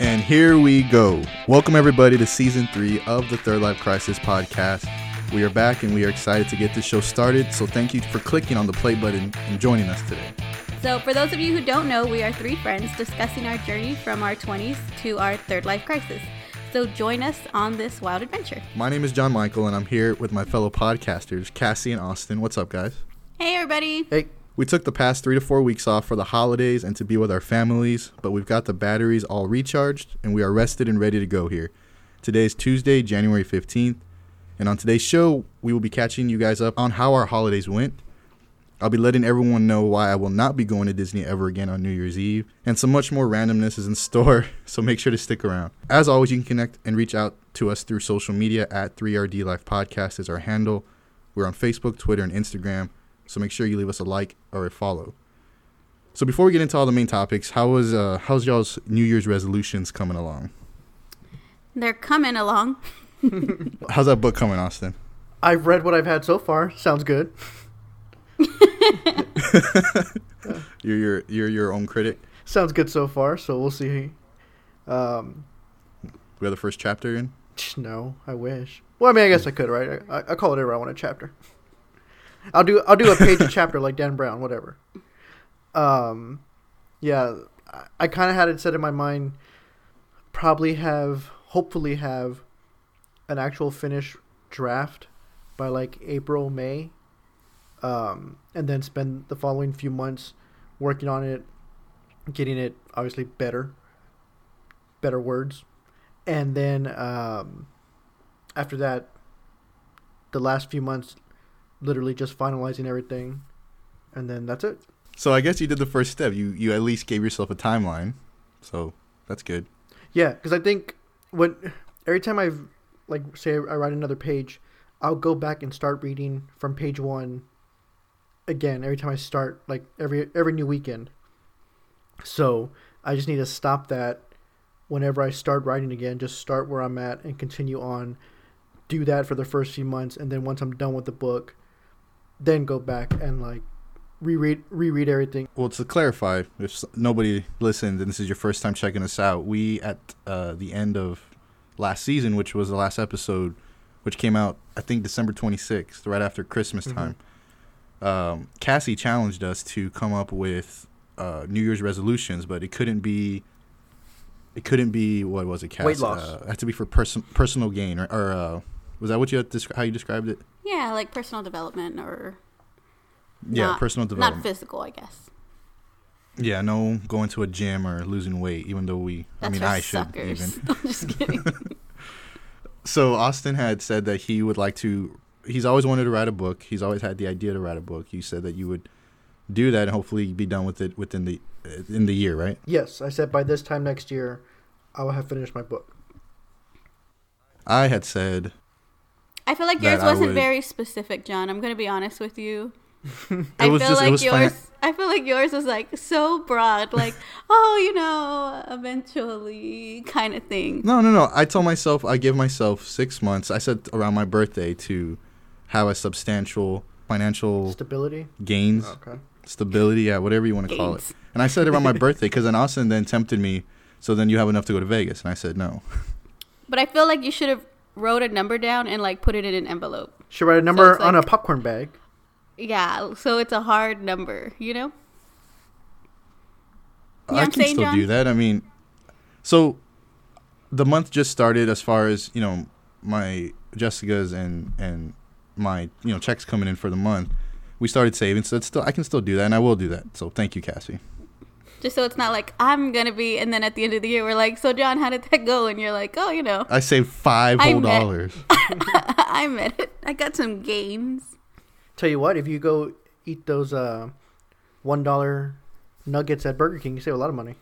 And here we go. Welcome, everybody, to season three of the Third Life Crisis podcast. We are back and we are excited to get this show started. So, thank you for clicking on the play button and joining us today. So, for those of you who don't know, we are three friends discussing our journey from our 20s to our third life crisis. So, join us on this wild adventure. My name is John Michael, and I'm here with my fellow podcasters, Cassie and Austin. What's up, guys? Hey, everybody. Hey, We took the past three to four weeks off for the holidays and to be with our families, but we've got the batteries all recharged and we are rested and ready to go here. Today is Tuesday, January 15th, and on today's show, we will be catching you guys up on how our holidays went. I'll be letting everyone know why I will not be going to Disney ever again on New Year's Eve, and some much more randomness is in store, so make sure to stick around. As always, you can connect and reach out to us through social media at 3RD Life Podcast is our handle. We're on Facebook, Twitter, and Instagram, so make sure you leave us a like or a follow. So before we get into all the main topics, how was uh, how's y'all's New Year's resolutions coming along? They're coming along. How's that book coming, Austin? I've read what I've had so far. Sounds good. You're your you're your own critic. Sounds good so far. So we'll see. Um, We have the first chapter in. no, I wish. Well, I mean, I guess I could, right? I, I call it whatever I want a chapter. I'll do I'll do a page a chapter like Dan Brown, whatever. Um, yeah, I, I kind of had it set in my mind. Probably have, hopefully have, an actual finished draft by like April May. Um, and then spend the following few months working on it, getting it obviously better, better words, and then um, after that, the last few months, literally just finalizing everything, and then that's it. So I guess you did the first step. You you at least gave yourself a timeline. So that's good. Yeah, because I think when every time I've like say I write another page, I'll go back and start reading from page one. Again, every time I start, like every every new weekend. So I just need to stop that. Whenever I start writing again, just start where I'm at and continue on. Do that for the first few months, and then once I'm done with the book, then go back and like reread reread everything. Well, to clarify, if nobody listened and this is your first time checking us out, we at uh, the end of last season, which was the last episode, which came out I think December 26th, right after Christmas Mhm. time. Um, Cassie challenged us to come up with uh, New Year's resolutions, but it couldn't be. It couldn't be what was it? Cass? Weight loss. Uh, it had to be for person personal gain, or, or uh, was that what you had descri- how you described it? Yeah, like personal development or Yeah, not, personal development. Not physical, I guess. Yeah, no going to a gym or losing weight, even though we, I mean, for I should suckers. even. I'm just kidding. So Austin had said that he would like to. He's always wanted to write a book. He's always had the idea to write a book. You said that you would do that and hopefully be done with it within the uh, in the year, right? Yes, I said by this time next year, I will have finished my book. I had said I feel like yours wasn't would- very specific, John. I'm gonna be honest with you. it I was feel just like it was yours. fine. I feel like yours was like so broad, like oh, you know, eventually kind of thing. No, no, no. I told myself I give myself six months. I said around my birthday to have a substantial financial Stability. gains, oh, Okay. stability, yeah, whatever you want to call it. And I said around my birthday because then Austin then tempted me. So then you have enough to go to Vegas, and I said no. But I feel like you should have wrote a number down and like put it in an envelope. Should write a number it's on a popcorn bag. Yeah, so it's a hard number, you know. You know I can saying, still John? do that. I mean, so the month just started as far as you know my Jessica's and and my you know checks coming in for the month. We started saving, so it's still I can still do that, and I will do that. So thank you, Cassie. Just so it's not like I'm gonna be, and then at the end of the year we're like, so John, how did that go? And you're like, oh, you know, I saved five whole met- dollars. I met it. I got some gains. Tell you what, if you go eat those uh, one dollar nuggets at Burger King, you save a lot of money.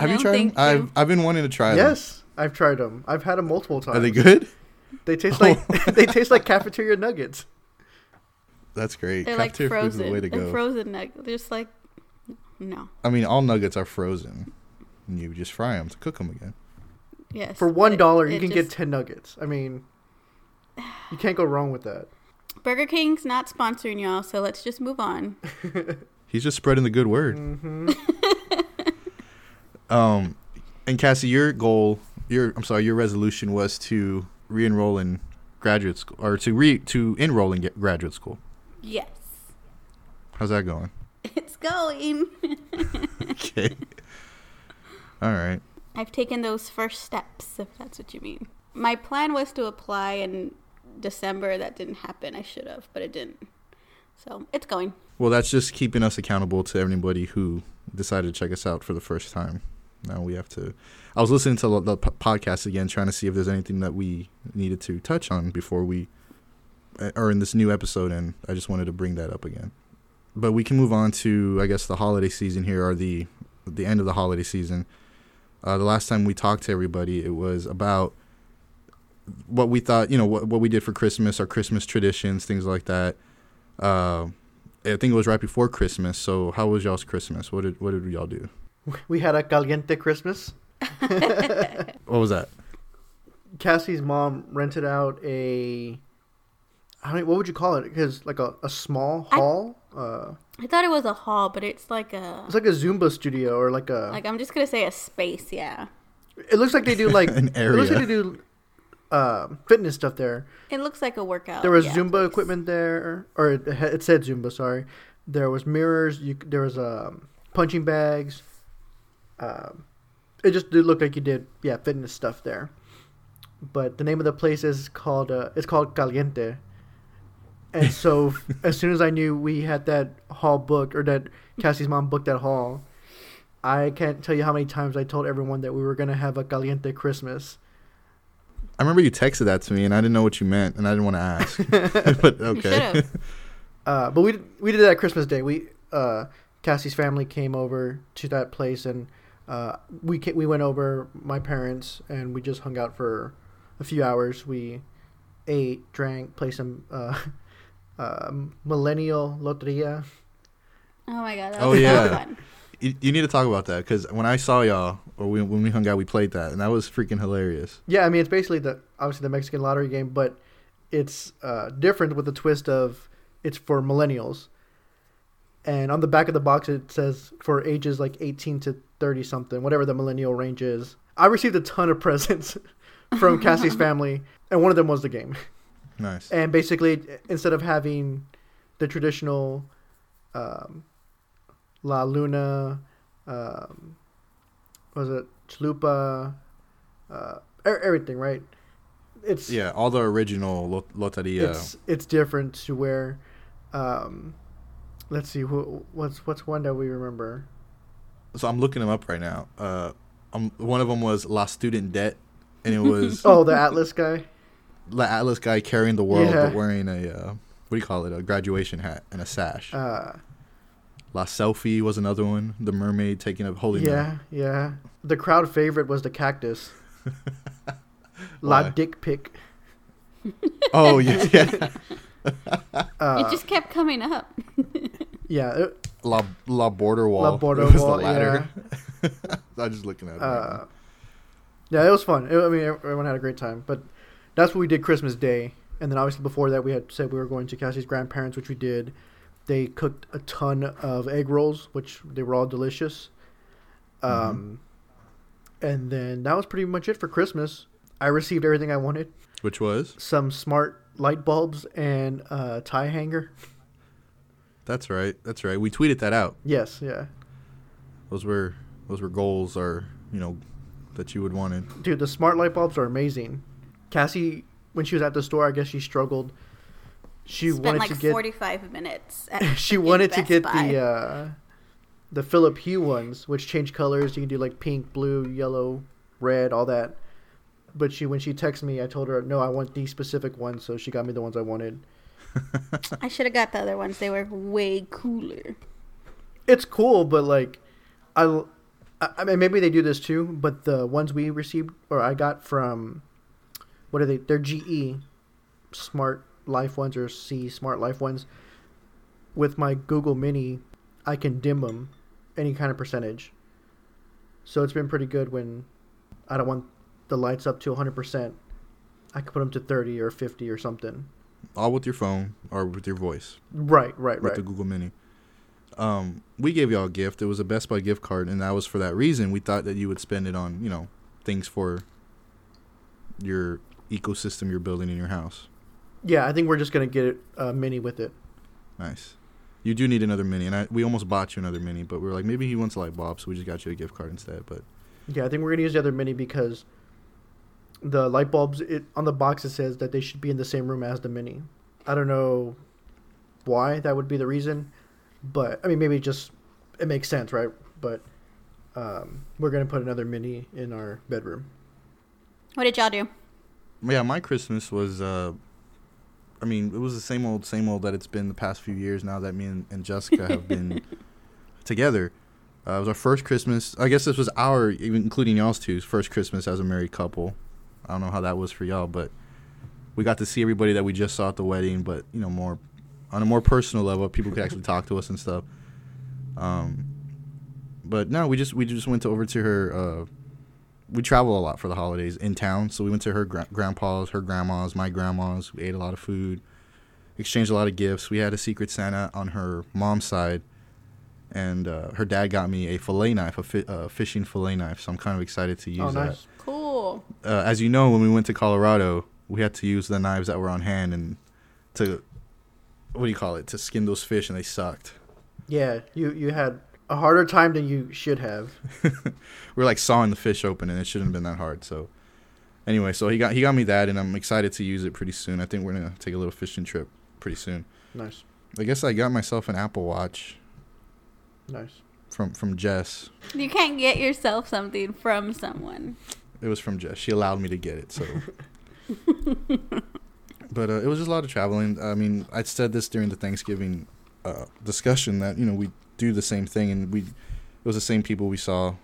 Have you tried them? thank I've. I've been wanting to try them. Yes, I've tried them. I've had them multiple times. Are they good? They taste like they taste like cafeteria nuggets. That's great. They're like Cafeteria food is frozen. the way to They're frozen nuggets. They're just like No. I mean, all nuggets are frozen. And you just fry them to cook them again. Yes. For one you can just- get ten nuggets. I mean, you can't go wrong with that. Burger King's not sponsoring y'all, so let's just move on. He's just spreading the good word. hmm Um, and Cassie, your goal, your I'm sorry, your resolution was to re-enroll in graduate school or to re to enroll in graduate school. Yes. How's that going? It's going. Okay. All right. I've taken those first steps, if that's what you mean. My plan was to apply in December. That didn't happen. I should have, but it didn't. So it's going. Well, that's just keeping us accountable to everybody who decided to check us out for the first time. Now we have to. I was listening to the, podcast again, trying to see if there's anything that we needed to touch on before we, are in this new episode, and I just wanted to bring that up again. But we can move on to, I guess, the holiday season here, or the the end of the holiday season. Uh, the last time we talked to everybody, it was about what we thought, you know, what what we did for Christmas, our Christmas traditions, things like that. Uh, I think it was right before Christmas. So how was y'all's Christmas? What did what did y'all do? We had a caliente Christmas. What was that? Cassie's mom rented out a. I don't. What would you call it? Because like a, a small I- hall. Uh, I thought it was a hall, but it's like a it's like a Zumba studio or like a. like I'm just gonna say a space. Yeah. it looks like they do like An It looks like area. they do uh, fitness stuff there. It looks like a workout. There was yeah, Zumba place. equipment there, or it, it said Zumba. Sorry, there was mirrors. You, there was um, punching bags. Um, it just did look like you did, yeah, fitness stuff there. But the name of the place is called uh, it's called Caliente. And so, as soon as I knew we had that hall booked, or that Cassie's mom booked that hall, I can't tell you how many times I told everyone that we were gonna have a Caliente Christmas. I remember you texted that to me, and I didn't know what you meant, and I didn't want to ask. but okay. Uh, but we did- we did that Christmas Day. We uh, Cassie's family came over to that place, and uh, we we went over my parents, and we just hung out for a few hours. We ate, drank, played some uh, uh, millennial loteria. Oh my god. That Oh, was so yeah. fun. you, you need to talk about that because when I saw y'all, or we, when we hung out, we played that, and that was freaking hilarious. Yeah, I mean it's basically the obviously the Mexican lottery game, but it's uh, different with the twist of it's for millennials. And on the back of the box it says for ages like 18 to 30 something, whatever the millennial range is. I received a ton of presents from Cassie's family, and one of them was the game. Nice. And basically, instead of having the traditional um, La Luna, um, was it Chalupa, uh, e- everything, right? It's Yeah, all the original lo- loteria. it's it's different to where, um, let's see, who, what's what's one that we remember? So I'm looking them up right now. Uh, um, one of them was La Student Debt, and it was Oh, the Atlas guy. the Atlas guy carrying the world, Yeah. but wearing a uh, what do you call it? A graduation hat and a sash. Uh, La Selfie was another one. The mermaid taking a holy. yeah, yeah. The crowd favorite was the cactus. La Dick Pic. Oh yeah, yeah. Uh, it just kept coming up. yeah, it- La La Border Wall. La Border It was Wall, The ladder. I'm just looking at it. right Uh, yeah, it was fun. It- I mean, everyone had a great time. But that's what we did Christmas Day, and then obviously before that, we had said we were going to Cassie's grandparents, which we did. They cooked a ton of egg rolls, which they were all delicious. Um, and then that was pretty much it for Christmas. I received everything I wanted. Which was? some smart light bulbs and a tie hanger. That's right. That's right. We tweeted that out. Yes, yeah, Those were those were goals, or you know, that you would wanted. dude, the smart light bulbs are amazing. Cassie, when she was at the store, I guess she struggled. She Spent wanted like to get 45 minutes. At she freaking wanted to get Buy. the uh, the Philip Hue ones, which change colors. You can do like pink, blue, yellow, red, all that. But she, when she texted me, I told her no, I want these specific ones. So she got me the ones I wanted. I should have got the other ones. They were way cooler. It's cool, but like, I, I mean, maybe they do this too. But the ones we received or I got from, what are they? They're GE, Smart Life ones or C Smart Life ones. With my Google Mini, I can dim them, any kind of percentage. So it's been pretty good when I don't want the lights up to 100%. I could put them to 30 or 50 or something. All with your phone or with your voice. Right, right, with right. the Google Mini. Um, we gave y'all a gift. It was a Best Buy gift card, and that was for that reason. We thought that you would spend it on, you know, things for your ecosystem you're building in your house. Yeah, I think we're just gonna get it uh, mini with it. Nice. You do need another mini, and I, we almost bought you another mini, but we were like, maybe he wants a light bulb, so we just got you a gift card instead. But Yeah, I think we're gonna use the other mini because the light bulbs it on the box it says that they should be in the same room as the mini. I don't know why that would be the reason, but I mean maybe it just it makes sense, right? But um, we're gonna put another mini in our bedroom. What did y'all do? yeah, my Christmas was, uh, I mean, it was the same old, same old that it's been the past few years now that me and, and Jessica have been together. Uh, it was our first Christmas. I guess this was our, even including y'all's too, first Christmas as a married couple. I don't know how that was for y'all, but we got to see everybody that we just saw at the wedding, but you know, more on a more personal level, people could actually talk to us and stuff. Um, but no, we just we just went to, over to her. Uh, we travel a lot for the holidays in town, so we went to her gra- grandpa's, her grandma's, my grandma's. We ate a lot of food, exchanged a lot of gifts. We had a secret Santa on her mom's side, and uh, her dad got me a fillet knife, a fi- uh, fishing fillet knife. So I'm kind of excited to use oh, that nice. Cool. uh, as you know, when we went to Colorado, we had to use the knives that were on hand and to what do you call it to skin those fish, and they sucked. Yeah, you you had a harder time than you should have. We're like sawing the fish open, and it shouldn't have been that hard. So anyway, so he got he got me that, and I'm excited to use it pretty soon. I think we're gonna take a little fishing trip pretty soon. Nice, I guess I got myself an Apple Watch nice. from from Jess. You can't get yourself something from someone. It was from Jess. She allowed me to get it. So. but uh, it was just a lot of traveling. I mean, I said this during the Thanksgiving uh, discussion that you know we do the same thing, and we it was the same people we saw. That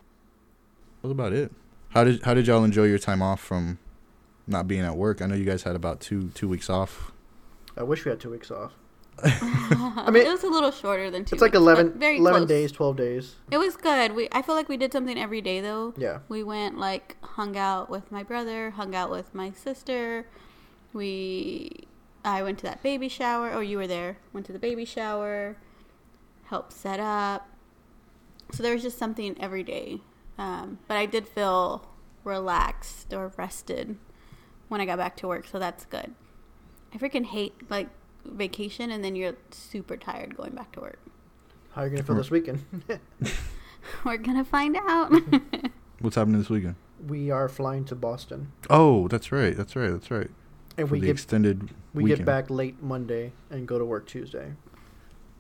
was about it. How did how did y'all enjoy your time off from not being at work? I know you guys had about two two weeks off. I wish we had two weeks off. I mean, it was a little shorter than two. It's like weeks, but 11, very 11 close. days, 12 days. It was good. We I feel like we did something every day though. Yeah. We went like hung out with my brother, hung out with my sister. We I went to that baby shower. Oh, you were there. Went to the baby shower. Helped set up. So there was just something every day. Um, but I did feel relaxed or rested when I got back to work, so that's good. I freaking hate like vacation and then you're super tired going back to work. How are you going to feel this weekend? We're gonna find out. What's happening this weekend? we are flying to Boston. Oh, that's right. That's right. That's right. And For we the get extended we weekend. get back late Monday and go to work Tuesday.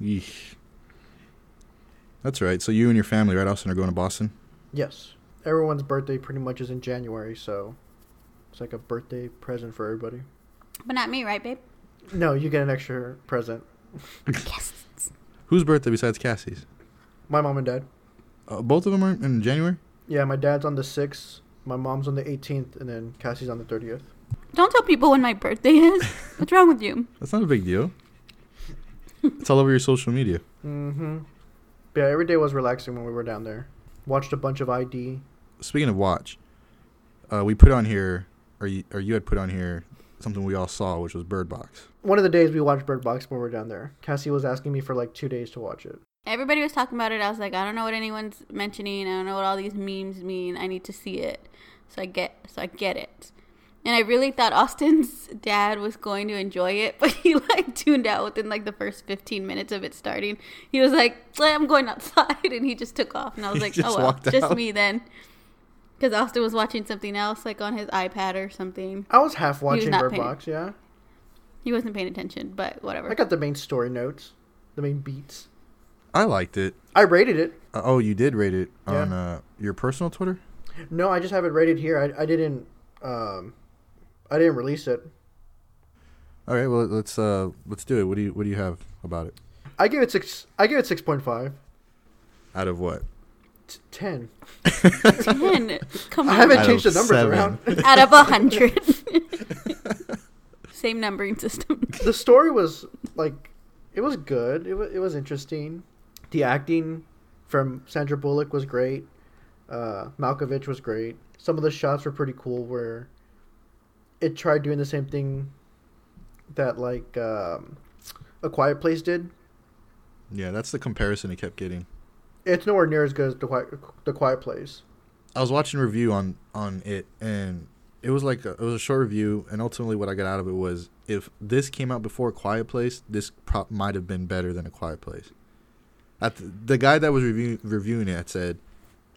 Yeesh. That's right. So you and your family, right, Austin, are going to Boston. Yes. Everyone's birthday pretty much is in January, so it's like a birthday present for everybody. but not me, right, babe? No, you get an extra present. Yes. Whose birthday besides Cassie's? My mom and dad. Uh, both of them are in January. Yeah, my dad's on the 6th, my mom's on the 18th, and then Cassie's on the 30th. Don't tell people when my birthday is. What's wrong with you? That's not a big deal. it's all over your social media. Mm-hmm. Yeah, every day was relaxing when we were down there. Watched a bunch of ID. Speaking of watch, uh, we put on here, or you, or you had put on here something we all saw, which was Bird Box. One of the days we watched Bird Box when we were down there. Cassie was asking me for like two days to watch it. Everybody was talking about it. I was like, I don't know what anyone's mentioning. I don't know what all these memes mean. I need to see it. So I get so I get it. And I really thought Austin's dad was going to enjoy it, but he like tuned out within like the first 15 minutes of it starting. He was like, "Eh, I'm going outside and he just took off. And I was He like, oh well, just out. me then. Cuz Austin was watching something else like on his iPad or something. I was half watching not Bird paying- Box, yeah. He wasn't paying attention, but whatever. I got the main story notes, the main beats. I liked it. I rated it. Uh, oh, you did rate it Yeah. on uh, your personal Twitter. No, I just have it rated here. I, I didn't um I didn't release it. All right, well let's uh let's do it. What do you what do you have about it? I give it six I give it six point five. Out of what? T- ten. 10. Come I haven't Out changed the of numbers seven. around. out of a hundred. Same numbering system. the story was like it was good. It was it was interesting. The acting from Sandra Bullock was great. Uh, Malkovich was great. Some of the shots were pretty cool where it tried doing the same thing that like um, A Quiet Place did. Yeah, that's the comparison it kept getting. It's nowhere near as good as the Quiet, the Quiet Place. I was watching a review on on it, and it was like a, it was a short review, and ultimately what I got out of it was if this came out before a Quiet Place, this pro- might have been better than a Quiet Place. At the, the guy that was review, reviewing it said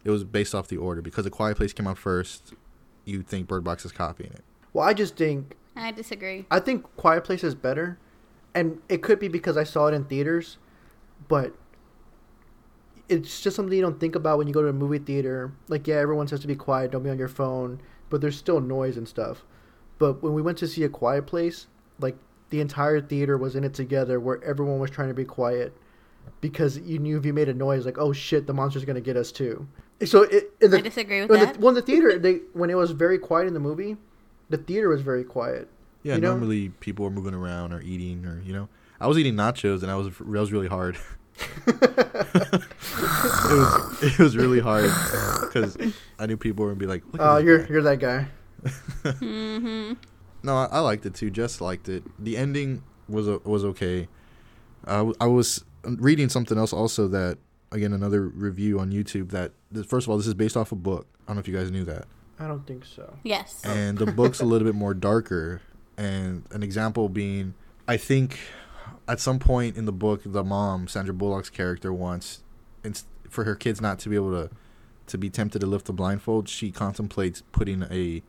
it was based off the order because a Quiet Place came out first. You think Bird Box is copying it? Well, I just think I disagree. I think Quiet Place is better, and it could be because I saw it in theaters, but it's just something you don't think about when you go to a movie theater. Like, yeah, everyone says to be quiet, don't be on your phone, but there's still noise and stuff. But when we went to see a Quiet Place, like the entire theater was in it together, where everyone was trying to be quiet because you knew if you made a noise, like, oh shit, the monster's gonna get us too. So it, in the, I disagree with when that. The, when the theater, they when it was very quiet in the movie, the theater was very quiet. Yeah, You know? normally people are moving around or eating or you know. I was eating nachos and I was that was really hard. it was it was really hard because I knew people were gonna be like, Oh, that you're guy." you're that guy. mm-hmm. No, I, I liked it too. Just liked it. The ending was o- was okay. i was reading something else also that again another review on YouTube that this, first of all this is based off a book. I don't know if you guys knew that. I don't think so. Yes. and the book's a little bit more darker. And an example being, I think at some point in the book, the mom, Sandra Bullock's character, wants inst- for her kids not to be able to to be tempted to lift the blindfold. She contemplates putting a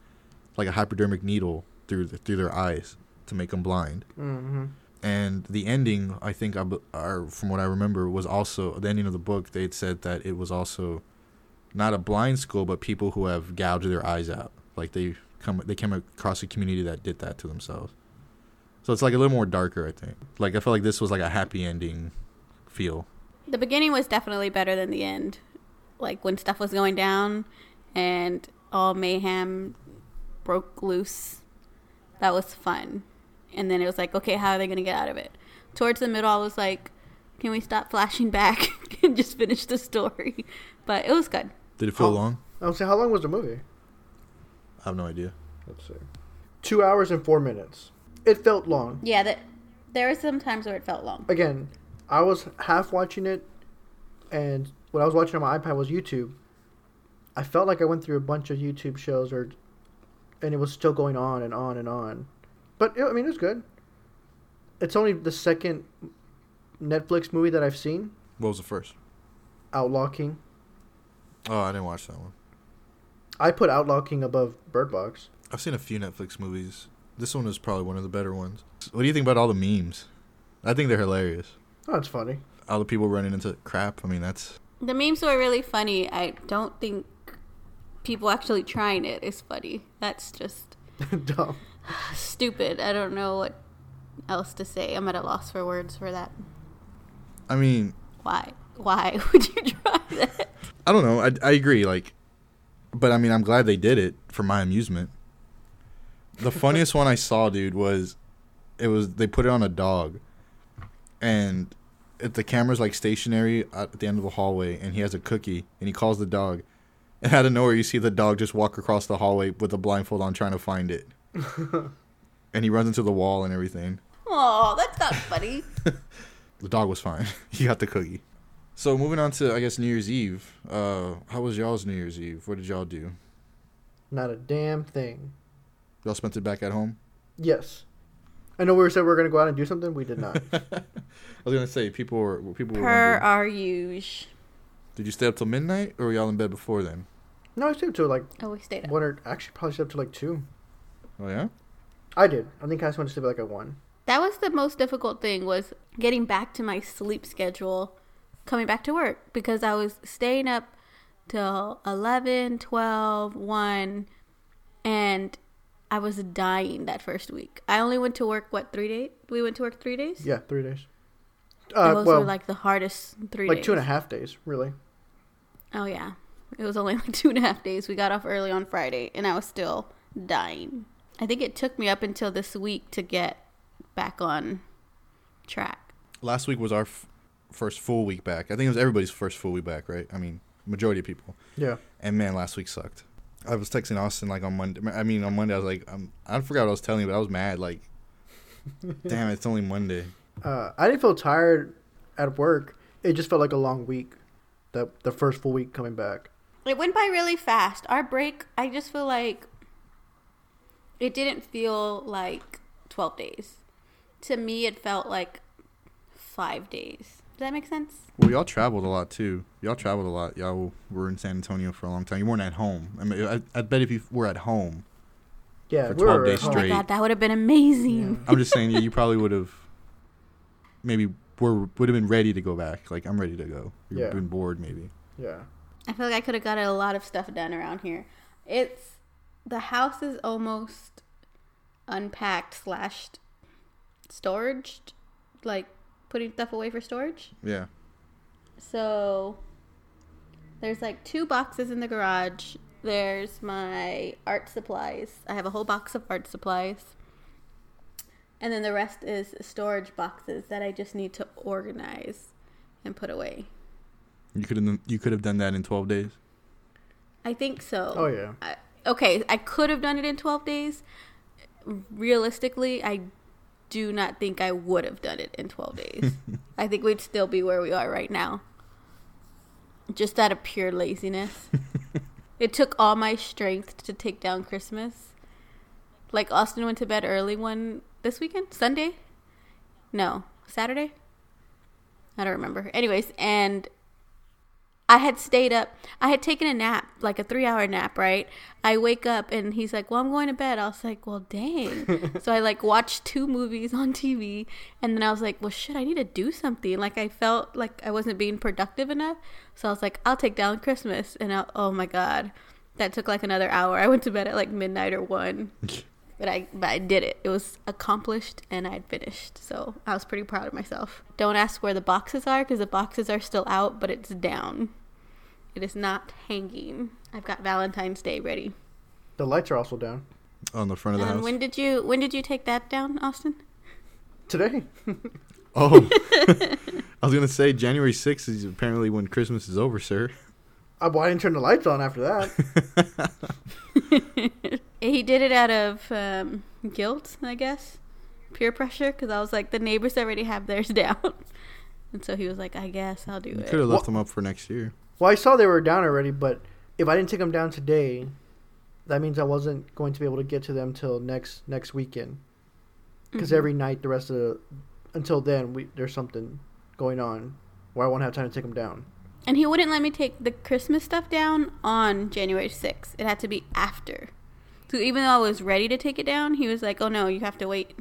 like a hypodermic needle through the, through their eyes to make them blind. Mm-hmm. And the ending, I think, I, or from what I remember, was also the ending of the book. They had said that it was also not a blind school, but people who have gouged their eyes out. Like they come, they came across a community that did that to themselves. So it's like a little more darker, I think. Like I felt like this was like a happy ending feel. the beginning was definitely better than the end. Like when stuff was going down and all mayhem broke loose. That was fun. And then it was like, okay, how are they going to get out of it? Towards the middle, I was like, can we stop flashing back and just finish the story? But it was good. Did it feel Oh. long? I would say, how long was the movie? I have no idea. Let's see. Two hours and four minutes. It felt long. Yeah, that there were some times where it felt long. Again, I was half watching it, and what I was watching on my iPad was YouTube. I felt like I went through a bunch of YouTube shows, or, and it was still going on and on and on. But I mean, it was good. It's only the second Netflix movie that I've seen, What was the first? Outlaw King. Oh, I didn't watch that one. I put Outlaw King above Bird Box. I've seen a few Netflix movies. This one is probably one of the better ones. What do you think about all the memes? I think they're hilarious. Oh, it's funny. All the people running into crap. I mean, that's The memes were really funny. I don't think people actually trying it is funny. That's just Dumb. stupid. I don't know what else to say. I'm at a loss for words for that. I mean, Why? Why would you try that? I don't know. I, I agree. Like, but I mean, I'm glad they did it for my amusement. The funniest one I saw, dude, was it was they put it on a dog, and it, the camera's like stationary at the end of the hallway, and he has a cookie, and he calls the dog, and out of nowhere you see the dog just walk across the hallway with a blindfold on, trying to find it, and he runs into the wall and everything. Oh, that's not funny. The dog was fine. he got the cookie. So moving on to I guess New Year's Eve. Uh, how was y'all's New Year's Eve? What did y'all do? Not a damn thing. Y'all spent it back at home. Yes. I know we were said we were going to go out and do something. We did not. I was gonna say people were people were. Per wondering, our use. Did you stay up till midnight, or were y'all in bed before then? no, I stayed up to like Oh, we stayed up. one or actually probably stayed up to like two. Oh yeah. I did. I think I just went to sleep like at one. That was the most difficult thing was getting back to my sleep schedule, coming back to work because I was staying up till 11, 12, 1 and I was dying that first week. I only went to work what, 3 days? We went to work 3 days? Yeah, three days. Uh, Those well, were like the hardest 3 like days. two and a half days, really. Oh yeah. It was only like two and a half days. We got off early on Friday and I was still dying. I think it took me up until this week to get back on track. Last week was our f- first full week back. I think it was everybody's first full week back, right? I mean, majority of people. Yeah. And man, last week sucked. I was texting Austin like on Monday. I mean, on Monday I was like, um, I forgot what I was telling you, but I was mad. Like, damn, it's only Monday. Uh, I didn't feel tired at work. It just felt like a long week. The the first full week coming back. It went by really fast. Our break, I just feel like it didn't feel like 12 days. To me, it felt like five days. Does that make sense? Well, y'all traveled a lot too. Y'all traveled a lot. Y'all were in San Antonio for a long time. You weren't at home. I mean, I, I bet if you were at home, Yeah, For we 12 days straight. Oh my god, that would have been amazing. I'm just saying, yeah, you probably would have maybe were would have been ready to go back. Like I'm ready to go. You've Yeah. been bored maybe. Yeah. I feel like I could have got a lot of stuff done around here. It's the house is almost unpacked slashed, storage, like putting stuff away for storage. Yeah. So there's like two boxes in the garage. There's my art supplies. I have a whole box of art supplies. And then the rest is storage boxes that I just need to organize and put away. You could have you could have done that in 12 days. I think so. Oh yeah. I, okay, I could have done it in 12 days. Realistically, I do not think I would have done it in 12 days. I think we'd still be where we are right now. Just out of pure laziness. it took all my strength to take down Christmas. Like Austin went to bed early one this weekend, Sunday? No, Saturday? I don't remember. Anyways, and I had stayed up. I had taken a nap, like a three hour nap, right? I wake up and he's like, Well, I'm going to bed. I was like, Well, dang. so I like watched two movies on TV and then I was like, Well, shit, I need to do something. Like I felt like I wasn't being productive enough. So I was like, I'll take down Christmas. And I, oh my God, that took like another hour. I went to bed at like midnight or one. But I, but I did it. It was accomplished and I'd finished. So I was pretty proud of myself. Don't ask where the boxes are because the boxes are still out, but it's down. It is not hanging. I've got Valentine's Day ready. The lights are also down On the front of the And house. when did you when did you take that down, Austin? today. oh. I was going to say January 6th is apparently when Christmas is over, sir. I, well, I didn't turn the lights on after that. he did it out of um, guilt, I guess, peer pressure. Because I was like, the neighbors already have theirs down, and so he was like, I guess I'll do You it. could have left Well- them up for next year. well, I saw they were down already, but if I didn't take them down today, that means I wasn't going to be able to get to them till next next weekend. Because Mhm. every night, the rest of the until then, we there's something going on where I won't have time to take them down. And he wouldn't let me take the Christmas stuff down on January 6th. It had to be after. So even though I was ready to take it down, he was like, "Oh no, you have to wait."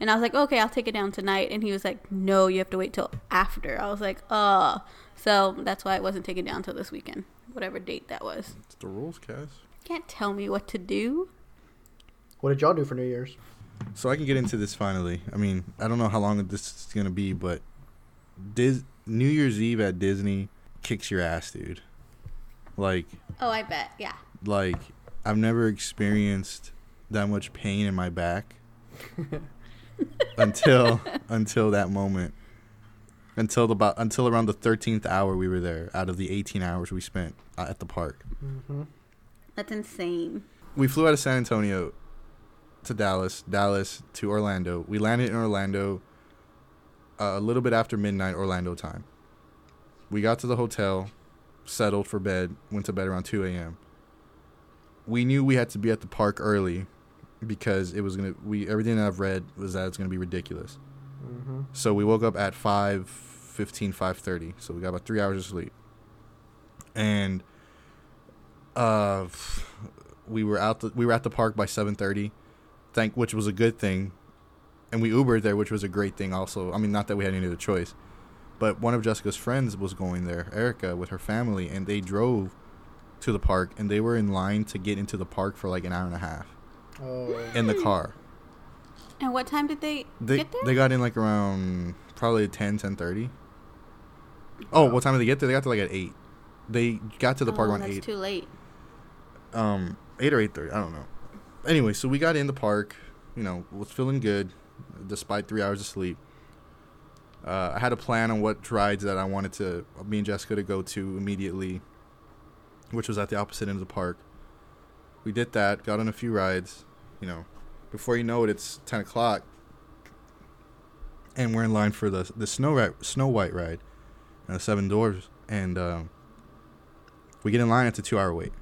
And I was like, "Okay, I'll take it down tonight." And he was like, "No, you have to wait till after." I was like, "Oh." So that's why it wasn't taken down till this weekend, whatever date that was. It's the rules, Cass. Can't tell me what to do. What did y'all do for New Year's? So I can get into this finally. I mean, I don't know how long this is gonna be, but Dis- New Year's Eve at Disney kicks your ass, dude. Like, Oh, I bet. Yeah. like I've never experienced that much pain in my back until until that moment. Until the, about until around the thirteenth hour we were there. Out of the eighteen hours we spent uh, at the park, Mm-hmm. That's insane. we flew out of San Antonio to Dallas, Dallas to Orlando. We landed in Orlando uh, a little bit after midnight Orlando time. We got to the hotel, settled for bed, went to bed around 2 a.m. We knew we had to be at the park early because it was gonna. We everything that I've read was that it's gonna be ridiculous. Mm-hmm. So we woke up at 5, 5.30. So we got about three hours of sleep. And uh, we were out. The, we were at the park by 7.30, thank which was a good thing. And we Ubered there, which was a great thing also. I mean, not that we had any other choice. But one of Jessica's friends was going there, Erica, with her family, and they drove to the park, and they were in line to get into the park for like an hour and a half Oh, in the car. And what time did they, They get there? they got in like around probably 10, 10 Oh, what time did they get there? They got there like at eight. They got to the park oh, around that's eight. too late. Um, eight or eight thirty. I don't know. Anyway, so we got in the park. You know, was feeling good, despite three hours of sleep. Uh, I had a plan on what rides that I wanted to me and Jessica to go to immediately, which was at the opposite end of the park. We did that, got on a few rides, you know. Before you know it, it's ten o'clock, and we're in line for the the Snow Ri- Snow White ride, and the Seven Dwarfs, and um, we get in line. It's a two hour wait.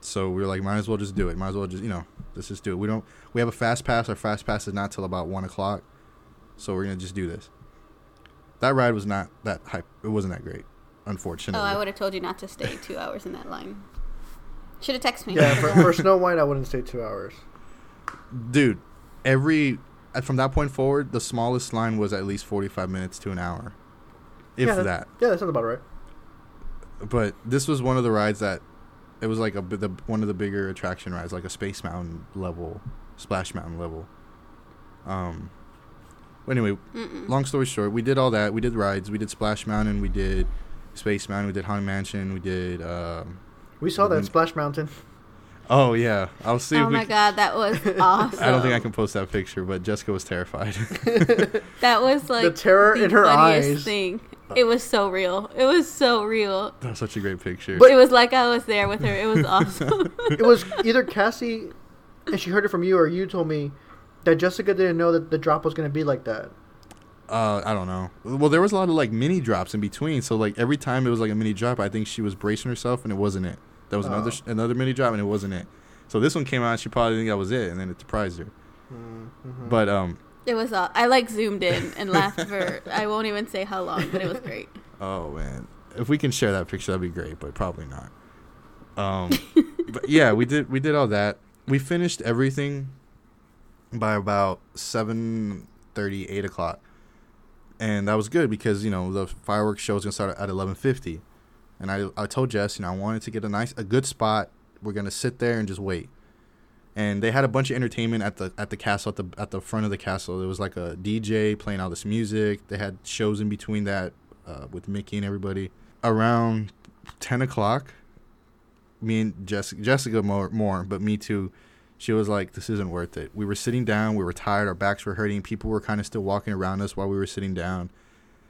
So we were like, might as well just do it. Might as well just you know, let's just do it. We don't. We have a fast pass. Our fast pass is not till about one o'clock, so we're gonna just do this. That ride was not that hype. It wasn't that great, unfortunately. Oh, I would have told you not to stay two hours in that line. Should have texted me. Yeah, for, for Snow White, I wouldn't stay two hours. Dude, every from that point forward, the smallest line was at least forty five minutes to an hour, if yeah, that. Yeah, that sounds about right. But this was one of the rides that it was like a the one of the bigger attraction rides, like a Space Mountain level, Splash Mountain level. Um. Anyway, Mm-mm. long story short, we did all that. We did rides. We did Splash Mountain. We did Space Mountain. We did Haunted Mansion. We did. Um, We saw that Mhm. Splash Mountain. oh yeah, I'll see. Oh if we my god, that was awesome. I don't think I can post that picture, but Jessica was terrified. That was like the terror the in her funniest eyes. Thing. It was so real. It was so real. that was such a great picture. But- it was like I was there with her. It was awesome. it was either Cassie, and she heard it from you, or you told me that Jessica didn't know that the drop was going to be like that. Uh, I don't know. Well, there was a lot of like mini drops in between. So like every time it was like a mini drop, I think she was bracing herself, and it wasn't it. That was another Oh. sh- another mini drop, and it wasn't it. So this one came out, and she probably think that was it, and then it surprised her. Mm-hmm. But um, it was. Uh, I like zoomed in and laughed for. I won't even say how long, but it was great. oh man, if we can share that picture, that'd be great. But probably not. Um, but yeah, we did we did all that. We finished everything by about seven thirty, eight o'clock, and that was good because you know the fireworks show was gonna start at eleven fifty, and I I told Jess you know I wanted to get a nice a good spot. We're gonna sit there and just wait. And they had a bunch of entertainment at the at the castle at the at the front of the castle. There was like a DJ playing all this music. They had shows in between that uh, with Mickey and everybody. Around ten o'clock, me and Jessica, Jessica more, more, but me too. She was like, "This isn't worth it." We were sitting down. We were tired. Our backs were hurting. People were kind of still walking around us while we were sitting down.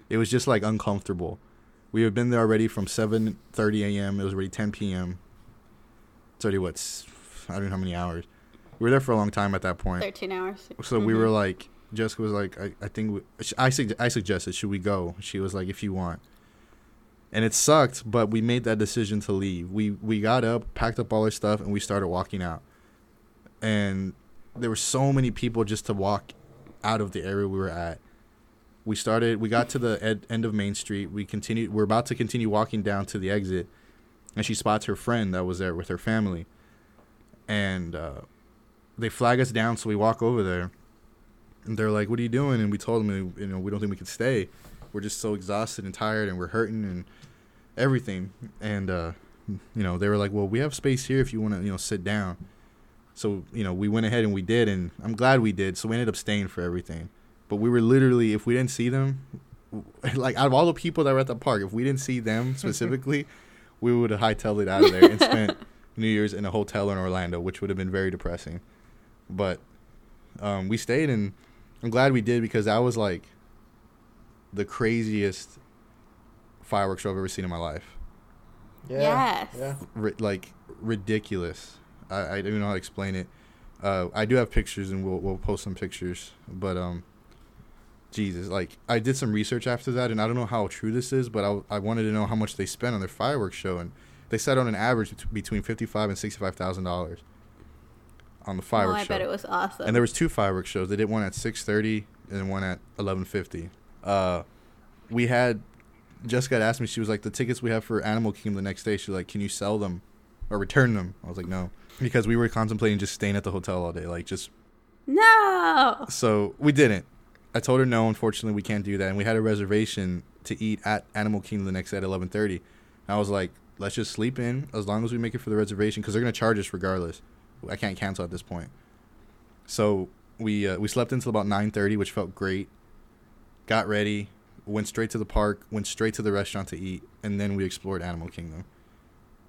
It was just like uncomfortable. We had been there already from seven thirty a.m. It was already ten p.m. It's already what s- I don't know how many hours. We were there for a long time at that point. Thirteen hours. So we Mhm. were like, Jessica was like, I, I think we, I sug- I suggested should we go? She was like, if you want. And it sucked, but we made that decision to leave. We we got up, packed up all our stuff, and we started walking out. And there were so many people just to walk out of the area we were at. We started. We got to the ed, end of Main Street. We continued. We're about to continue walking down to the exit, and she spots her friend that was there with her family, and uh, they flag us down. So we walk over there, and they're like, "What are you doing?" And we told them, you know, we don't think we can stay. We're just so exhausted and tired, and we're hurting and everything. And uh, you know, they were like, "Well, we have space here if you want to, you know, sit down." So you know, we went ahead and we did, and I'm glad we did. So we ended up staying for everything. But we were literally, if we didn't see them, like out of all the people that were at the park, if we didn't see them specifically, we would have hightailed it out of there and spent New Year's in a hotel in Orlando, which would have been very depressing. But um, we stayed, and I'm glad we did because that was like the craziest fireworks show I've ever seen in my life. Yes. Yeah. Ri- like ridiculous. I, I don't know how to explain it. Uh, I do have pictures, and we'll we'll post some pictures. But um, Jesus, like I did some research after that, and I don't know how true this is, but I, I wanted to know how much they spent on their fireworks show, and they said on an average bet- between fifty five and sixty five thousand dollars on the Oh, fireworks I show. bet it was awesome. And there was two fireworks shows. They did one at six thirty and one at eleven fifty. Uh, we had Jessica had asked me. She was like, "The tickets we have for Animal Kingdom the next day." She's like, "Can you sell them or return them?" I was like, "No," because we were contemplating just staying at the hotel all day, like just. no. So we didn't. I told her no. Unfortunately, we can't do that, and we had a reservation to eat at Animal Kingdom the next day at eleven thirty. I was like, "Let's just sleep in as long as we make it for the reservation, because they're gonna charge us regardless. I can't cancel at this point." So we uh, we slept until about nine thirty, which felt great. Got ready, went straight to the park, went straight to the restaurant to eat, and then we explored Animal Kingdom.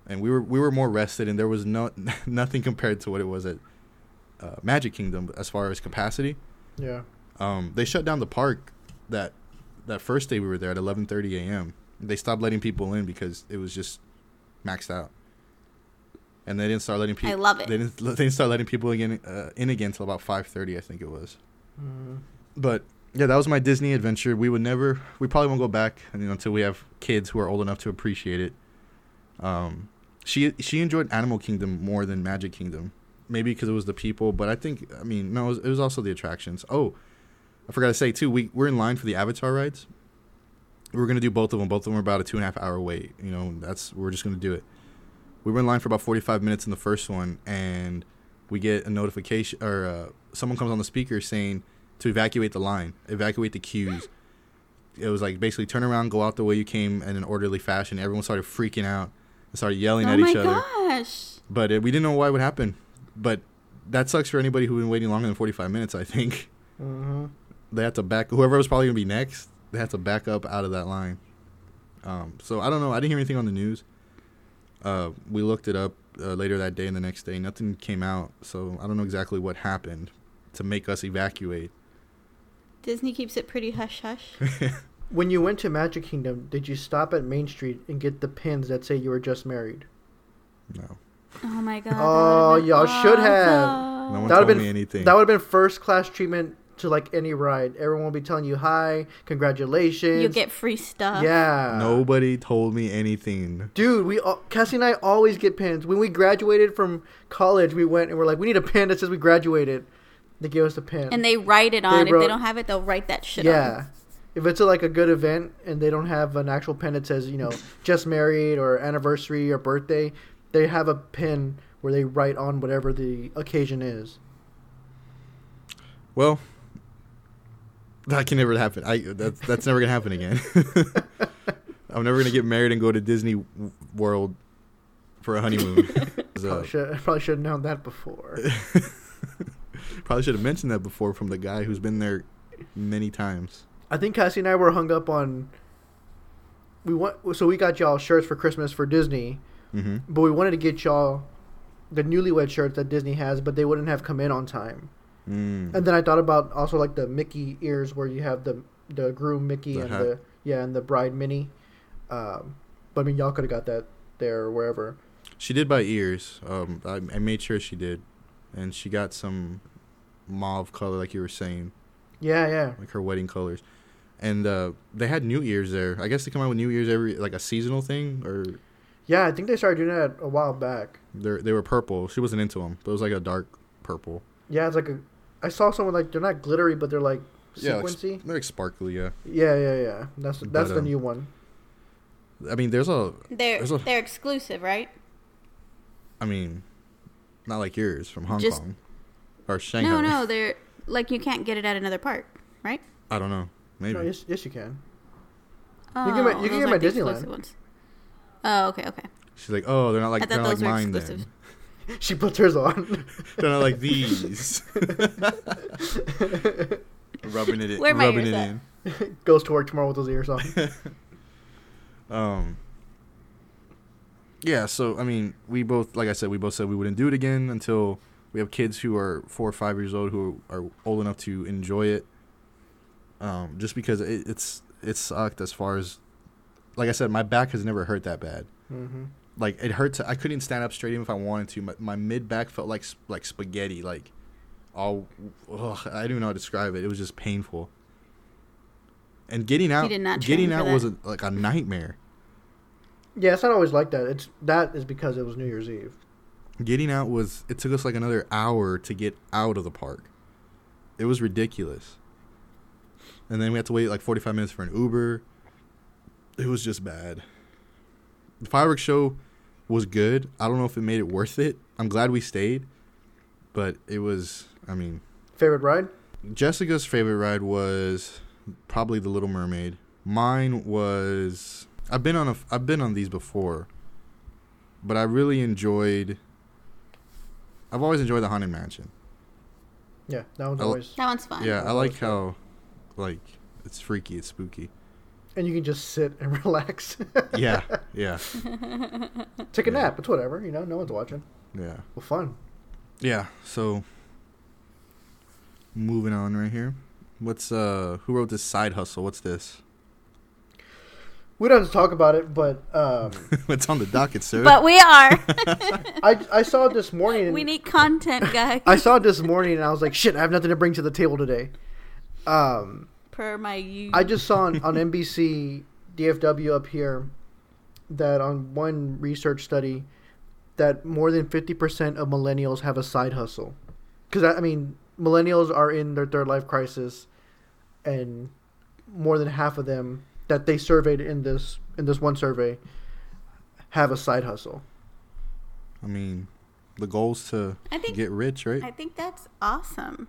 And we were we were more rested, and there was no nothing compared to what it was at uh, Magic Kingdom as far as capacity. Yeah. Um, they shut down the park that that first day we were there at 11:30 a.m. They stopped letting people in because it was just maxed out. And they didn't start letting people. I love it. They didn't. They didn't start letting people again uh, in again until about 5:30, I think it was. Mm. But yeah, that was my Disney adventure. We would never. We probably won't go back you know, until we have kids who are old enough to appreciate it. Um, she she enjoyed Animal Kingdom more than Magic Kingdom, maybe because it was the people. But I think I mean no, it was, it was also the attractions. Oh, I forgot to say too. We we're in line for the Avatar rides. We're gonna do both of them. Both of them are about a two and a half hour wait. You know, that's we're just gonna do it. We were in line for about forty five minutes in the first one, and we get a notification or uh, someone comes on the speaker saying to evacuate the line, evacuate the queues. It was like basically turn around, go out the way you came in an orderly fashion. Everyone started freaking out and started yelling oh at my each other. gosh. But uh, we didn't know why it would happen. But that sucks for anybody who's been waiting longer than 45 minutes, I think. hmm They had to back, whoever was probably going to be next, they had to back up out of that line. Um, so I don't know. I didn't hear anything on the news. Uh, we looked it up uh, later that day and the next day. Nothing came out. So I don't know exactly what happened to make us evacuate. Disney keeps it pretty hush hush. When you went to Magic Kingdom, did you stop at Main Street and get the pins that say you were just married? No. Oh my god. Oh, that would've been y'all should have. No one That would've told been- me anything. That would have been first class treatment to like any ride. Everyone will be telling you hi, congratulations. You get free stuff. yeah. Nobody told me anything. Dude, we all, Cassie and I always get pins. When we graduated from college, we went and we're like, we need a pin that says we graduated. They gave us a pin. And they write it on. if wrote- they don't have it, they'll write that shit on. yeah. If it's a, like a good event and they don't have an actual pin that says, you know, just married or anniversary or birthday, they have a pin where they write on whatever the occasion is. Well, that can never happen. I that's that's never gonna happen again. I'm never gonna get married and go to Disney World for a honeymoon. So, Probably should, probably should have known that before. probably should have mentioned that before from the guy who's been there many times. I think Cassie and I were hung up on. We want so we got y'all shirts for Christmas for Disney, hmm but we wanted to get y'all the newlywed shirts that Disney has, but they wouldn't have come in on time. Mm. And then I thought about also like the Mickey ears where you have the the groom Mickey The and hat. the yeah and the bride Minnie. Um, but I mean y'all could have got that there or wherever. She did buy ears. Um, I, I made sure she did, and she got some mauve color, like you were saying, Yeah, yeah. like her wedding colors. And uh, they had new ears there. I guess they come out with new ears every like a seasonal thing, or Yeah, I think they started doing that a while back. they they were purple. She wasn't into them, but it was like a dark purple. Yeah, it's like a. I saw someone like they're not glittery, but they're like Yeah, like, sequency. they're like sparkly. Yeah, yeah, yeah, yeah. That's that's But, the um, new one. I mean, there's a. They're There's a- they're exclusive, right? I mean, not like yours from Hong Just- Kong or Shanghai. No, no, they're like you can't get it at another park, right? I don't know. Maybe. No, yes, yes, you can. Oh, can get my- you can those get my Disneyland. Ones. Oh, okay, okay. She's like, oh, they're not like they're not like mine exclusive. then. She puts hers on. they're not like these. rubbing it in. Where my rubbing it ears in. Goes to work tomorrow with those ears on. Um. Yeah, so I mean, we both, like I said, we both said we wouldn't do it again until we have kids who are four or five years old who are old enough to enjoy it. Um, just because it, it's it sucked as far as, like I said, my back has never hurt that bad. hmm Like it hurt. To, I couldn't stand up straight even if I wanted to. My, my mid back felt like like spaghetti. Like, all ugh, I don't know how to describe it. It was just painful. And getting out, did not getting out was a, like a nightmare. Yeah, it's not always like that. It's that is because it was New Year's Eve. Getting out was it took us like another hour to get out of the park. It was ridiculous. And then we had to wait like 45 minutes for an Uber. It was just bad. The fireworks show was good. I don't know if it made it worth it. I'm glad we stayed, but it was I mean, Favorite ride? Jessica's favorite ride was probably The Little Mermaid. Mine was I've been on a I've been on these before, but I really enjoyed. I've always enjoyed the Haunted Mansion. Yeah, that one's I'll- always. That one's fun. Yeah, I like okay. how, like, it's freaky, it's spooky. And you can just sit and relax. Yeah, yeah, Take a Yeah. nap. It's whatever. You know, no one's watching. yeah, Well, fun. yeah. So, moving on right here. What's uh? Who wrote this side hustle? What's this? we don't have to talk about it, but um, it's on the docket, sir. But we are. I I saw it this morning. And we need content, guys. I saw it this morning, and I was like, shit, I have nothing to bring to the table today. Um, per my you. I just saw on, on NBC DFW up here that on one research study that more than 50% of millennials have a side hustle. Because, I mean, millennials are in their third life crisis, and more than half of them that they surveyed in this in this one survey have a side hustle. I mean, the goal's to I think- get rich, right? I think that's awesome.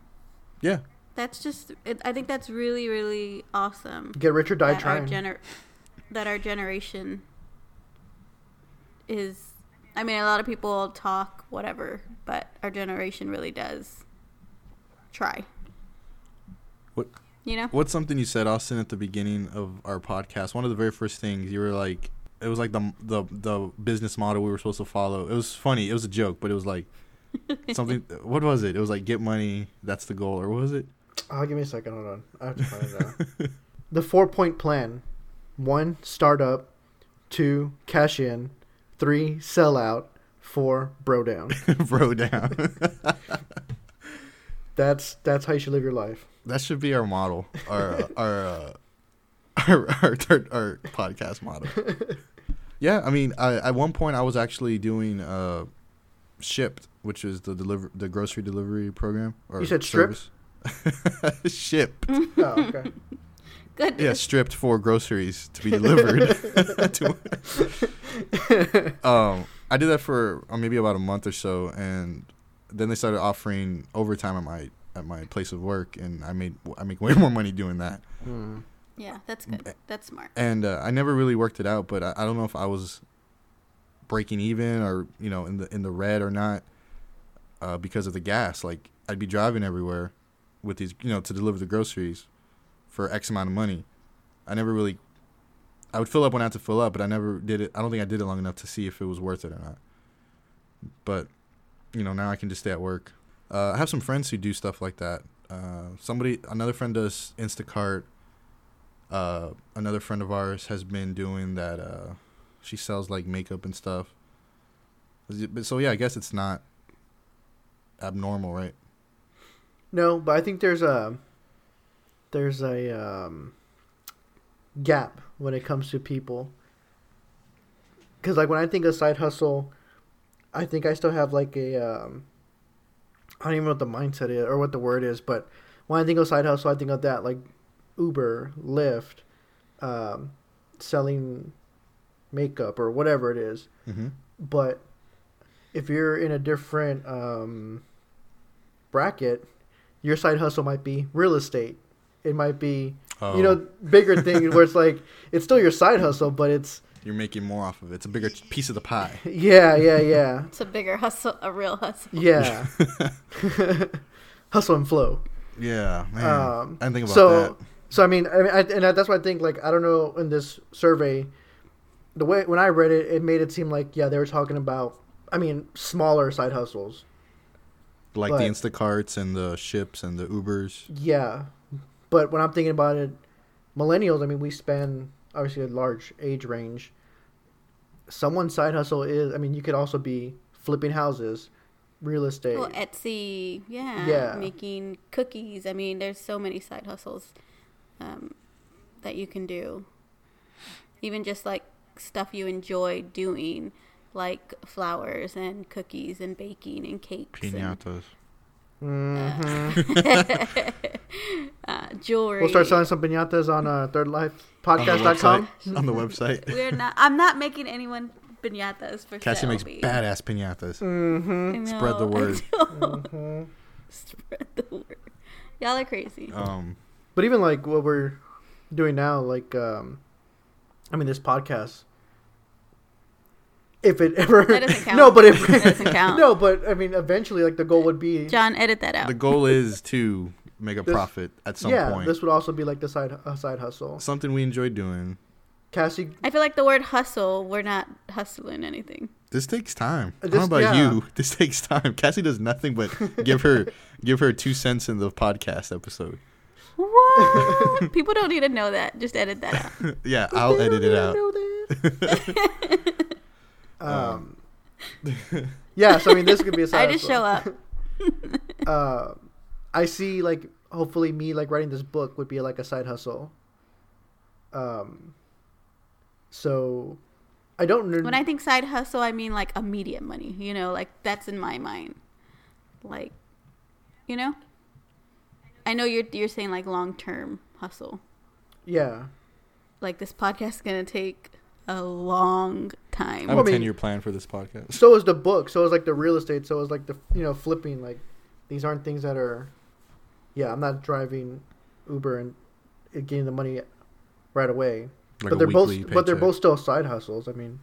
yeah. That's just. It, I think that's really, really awesome. Get rich or die that our trying. gener- that our generation is. I mean, a lot of people talk whatever, but our generation really does try. What You know? What's something you said, Austin, at the beginning of our podcast? One of the very first things you were like, it was like the the the business model we were supposed to follow. It was funny. It was a joke, but it was like something. what was it? It was like get money. That's the goal, or what was it? Oh, give me a second. Hold on. I have to find it now. the four point plan: one, start up; two, cash in; three, sell out; four, bro down. Bro down. That's that's how you should live your life. that should be our model. Our our uh, our, our our our podcast model. Yeah, I mean, I, at one point I was actually doing uh, Shipt, which is the deliver the grocery delivery program. Or You said service. Ship. Oh, okay. Good. Yeah, stripped for groceries to be delivered. to, um, I did that for uh, maybe about a month or so, and then they started offering overtime at my at my place of work, and I made I make way more money doing that. Hmm. Yeah, that's good. That's smart. And uh, I never really worked it out, but I, I don't know if I was breaking even or you know in the in the red or not uh, because of the gas. Like I'd be driving everywhere with these, you know, to deliver the groceries for X amount of money. I never really. I would fill up when I had to fill up, but I never did it. I don't think I did it long enough to see if it was worth it or not. But, you know, now I can just stay at work. Uh, I have some friends who do stuff like that. Uh, somebody, another friend does Instacart. Uh, another friend of ours has been doing that. Uh, she sells like makeup and stuff. So yeah, I guess it's not abnormal, right? No, but I think there's a there's a um, gap when it comes to people. Because like when I think of side hustle, I think I still have like a um, I don't even know what the mindset is or what the word is, but when I think of side hustle, I think of that like Uber, Lyft, um, selling makeup or whatever it is. Mm-hmm. But if you're in a different um, bracket, your side hustle might be real estate. It might be Oh, you know bigger thing where it's like it's still your side hustle, but it's you're making more off of it. It's a bigger piece of the pie. yeah, yeah, yeah, It's a bigger hustle, a real hustle. yeah. hustle and flow. Yeah, man. Um, I didn't think about so, that. so I mean, I mean, I, and that's why I think like I don't know in this survey, the way when I read it, it made it seem like yeah they were talking about I mean smaller side hustles. Like but- the Instacarts and the ships and the Ubers. Yeah, but when I'm thinking about it, millennials. I mean, we span obviously a large age range. Someone's side hustle is. I mean, you could also be flipping houses, real estate. Well, Etsy, yeah, Yeah. making cookies. I mean, there's so many side hustles um, that you can do. Even just like stuff you enjoy doing, like flowers and cookies and baking and cakes, Pinatas. Mhm. and, uh, jewelry. We'll start selling some pinatas on uh, thirdlifepodcast.com. website. on the website. We're not. I'm not making anyone pinatas for Cassie sale. makes B. badass pinatas. Mm-hmm. I Spread the word. know. hmm Spread the word. Y'all are crazy. Um, But even like what we're doing now, like um, I mean, this podcast. If it ever That doesn't count. no, but if That doesn't count. no, but I mean, eventually, like the goal would be John, edit that out. the goal is to make a This- profit at some yeah, point. this would also be like the side a side hustle. Something we enjoy doing. Cassie, I feel like the word hustle, we're not hustling anything. This takes time. Uh, I don't know about yeah. you. This takes time. Cassie does nothing but give her give her two cents in the podcast episode. What? People don't need to know that. Just edit that out. yeah, I'll edit it out. Um, yeah, so I mean, this could be a side I just show up. uh, I see like hopefully me like writing this book would be like a side hustle. Um, so I don't. When I think side hustle, I mean like immediate money. You know, like that's in my mind. Like, you know, I know you're you're saying like long term hustle. yeah, Like this podcast is gonna take a long time. I have Well, a I mean- ten year plan for this podcast. so is the book. So is like the real estate. So is like the you know flipping. Like these aren't things that are. Yeah, I'm not driving Uber and and getting the money right away. Like but they're both weekly but they're both still side hustles. I mean,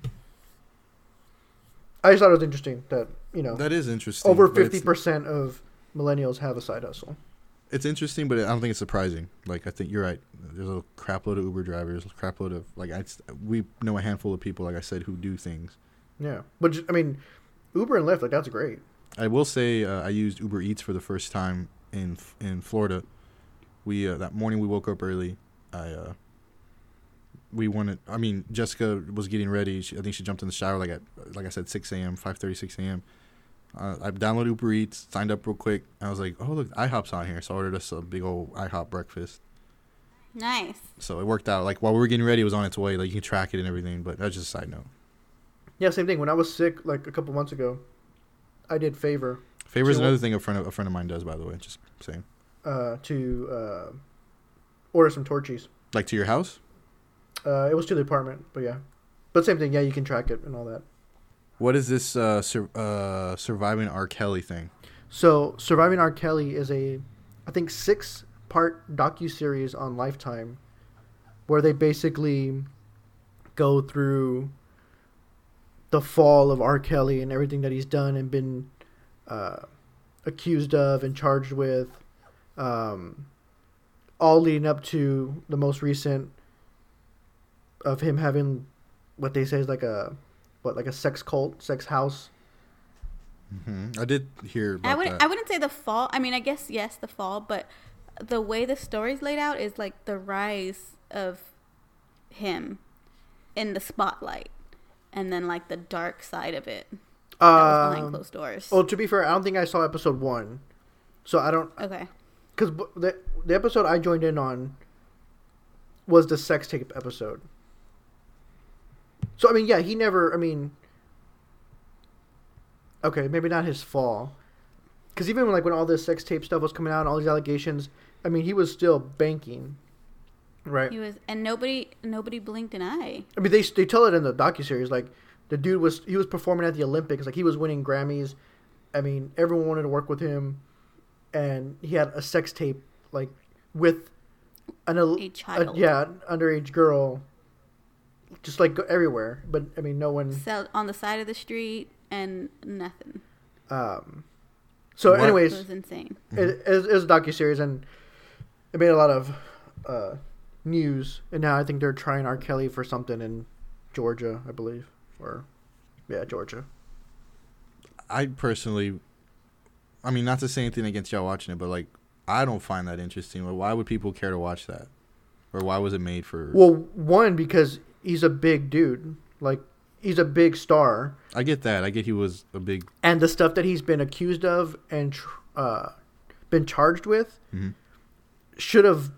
I just thought it was interesting that you know That is interesting. over fifty percent of millennials have a side hustle. It's interesting, but I don't think it's surprising. Like I think you're right. There's a crap load of Uber drivers, a crap load of like I, we know a handful of people, like I said, who do things. Yeah, but I mean, Uber and Lyft like that's great. I will say uh, I used Uber Eats for the first time in in Florida. We uh, that morning we woke up early. I uh, we wanted. I mean, Jessica was getting ready. She, I think she jumped in the shower like at like I said, six a.m., five thirty, six a.m. Uh, I downloaded Uber Eats, signed up real quick. I was like, oh look, IHOP's on here, so I ordered us a big old IHOP breakfast. nice. So it worked out. Like while we were getting ready, it was on its way. Like you can track it and everything. But that's just a side note. Yeah, same thing. When I was sick like a couple months ago, I did favor Favor is another thing a friend of, a friend of mine does, by the way. Just saying. uh, to uh, order some Torchy's. Like to your house. Uh, it was to the apartment, but yeah, but same thing. Yeah, you can track it and all that. What is this uh, sur- uh, surviving R. Kelly thing? So, Surviving R. Kelly is a, I think, six part docu series on Lifetime, where they basically go through the fall of R. Kelly and everything that he's done and been uh, accused of and charged with, um, all leading up to the most recent of him having what they say is like a what like a sex cult, sex house. hmm I did hear about I wouldn't. that. I wouldn't say the fall. I mean, I guess yes, the fall, but the way the story's laid out is like the rise of him in the spotlight, and then like the dark side of it that was behind Um, closed doors. Well, to be fair, I don't think I saw episode one, so I don't okay. because the the episode I joined in on was the sex tape episode. So I mean, yeah, he never. I mean, okay, maybe not his fall, because even when, like when all this sex tape stuff was coming out, and all these allegations, I mean, he was still banking, right? He was, and nobody, nobody blinked an eye. I mean, they they tell it in the docu series. Like the dude was he was performing at the Olympics. Like he was winning Grammys. I mean, everyone wanted to work with him, and he had a sex tape like with an A child. yeah, an underage girl, just like everywhere. But I mean, no one. Sell on the side of the street and nothing. Um, so, What- It anyways, was insane. it, it, was- it was a docu series, and it made a lot of uh, news. And now I think they're trying R. Kelly for something in Georgia, I believe, or yeah, Georgia. I personally, I mean, not to say anything against y'all watching it, but like, I don't find that interesting. Like, why would people care to watch that? Or why was it made for? Well, one because he's a big dude, like he's a big star, I get that. I get he was a big. and the stuff that he's been accused of and tr- uh, been charged with Mhm. should have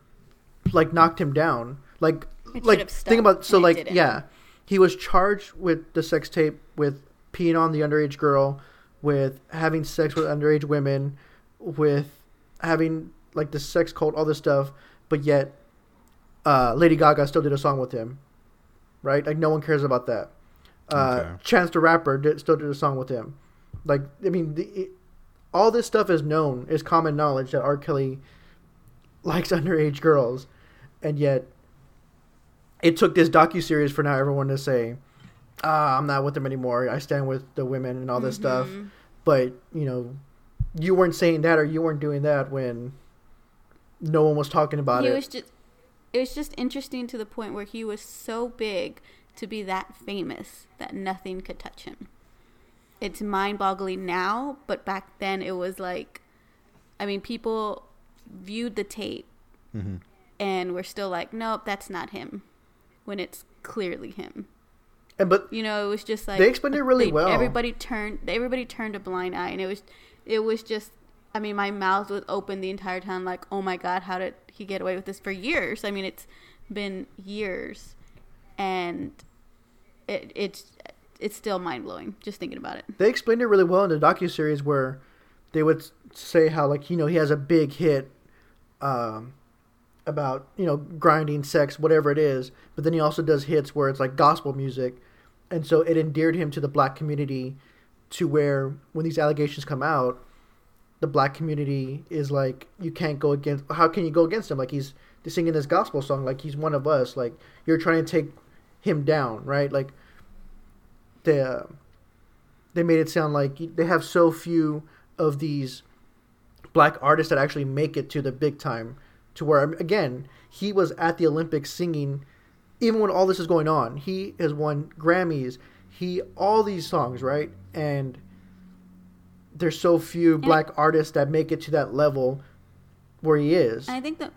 like knocked him down. Like, It like think about so like didn't. yeah, he was charged with the sex tape, with peeing on the underage girl, with having sex with underage women, with having like the sex cult, all this stuff, but yet uh, Lady Gaga still did a song with him, right? Like no one cares about that. Uh, Okay. Chance the Rapper did, still did a song with him. Like I mean, the, it, all this stuff is known, is common knowledge that R. Kelly likes underage girls, and yet it took this docu series for now everyone to say, "Ah, I'm not with them anymore. I stand with the women and all this stuff." Mhm. But you know, you weren't saying that or you weren't doing that when no one was talking about he it. was just it was just interesting to the point where he was so big to be that famous that nothing could touch him it's mind-boggling now but back then it was like i mean people viewed the tape Mm-hmm. and we're still like, nope, that's not him, when it's clearly him. And but You know, it was just like They explained it really they- well. Everybody turned, everybody turned a blind eye, and it was, it was just. I mean, my mouth was open the entire time, like, oh my god, how did he get away with this for years? I mean, it's been years, and it, it's it's still mind blowing just thinking about it. they explained it really well in the docu series where they would say how like you know he has a big hit um, about you know grinding sex whatever it is but then he also does hits where it's like gospel music and so it endeared him to the black community to where when these allegations come out the black community is like you can't go against how can you go against him? Like he's singing this gospel song like he's one of us like you're trying to take him down right? Like the uh, they made it sound like they have so few of these black artists that actually make it to the big time to where again he was at the olympics singing even when all this is going on he has won grammys he all these songs right? And there's so few black artists that make it to that level where he is And I think the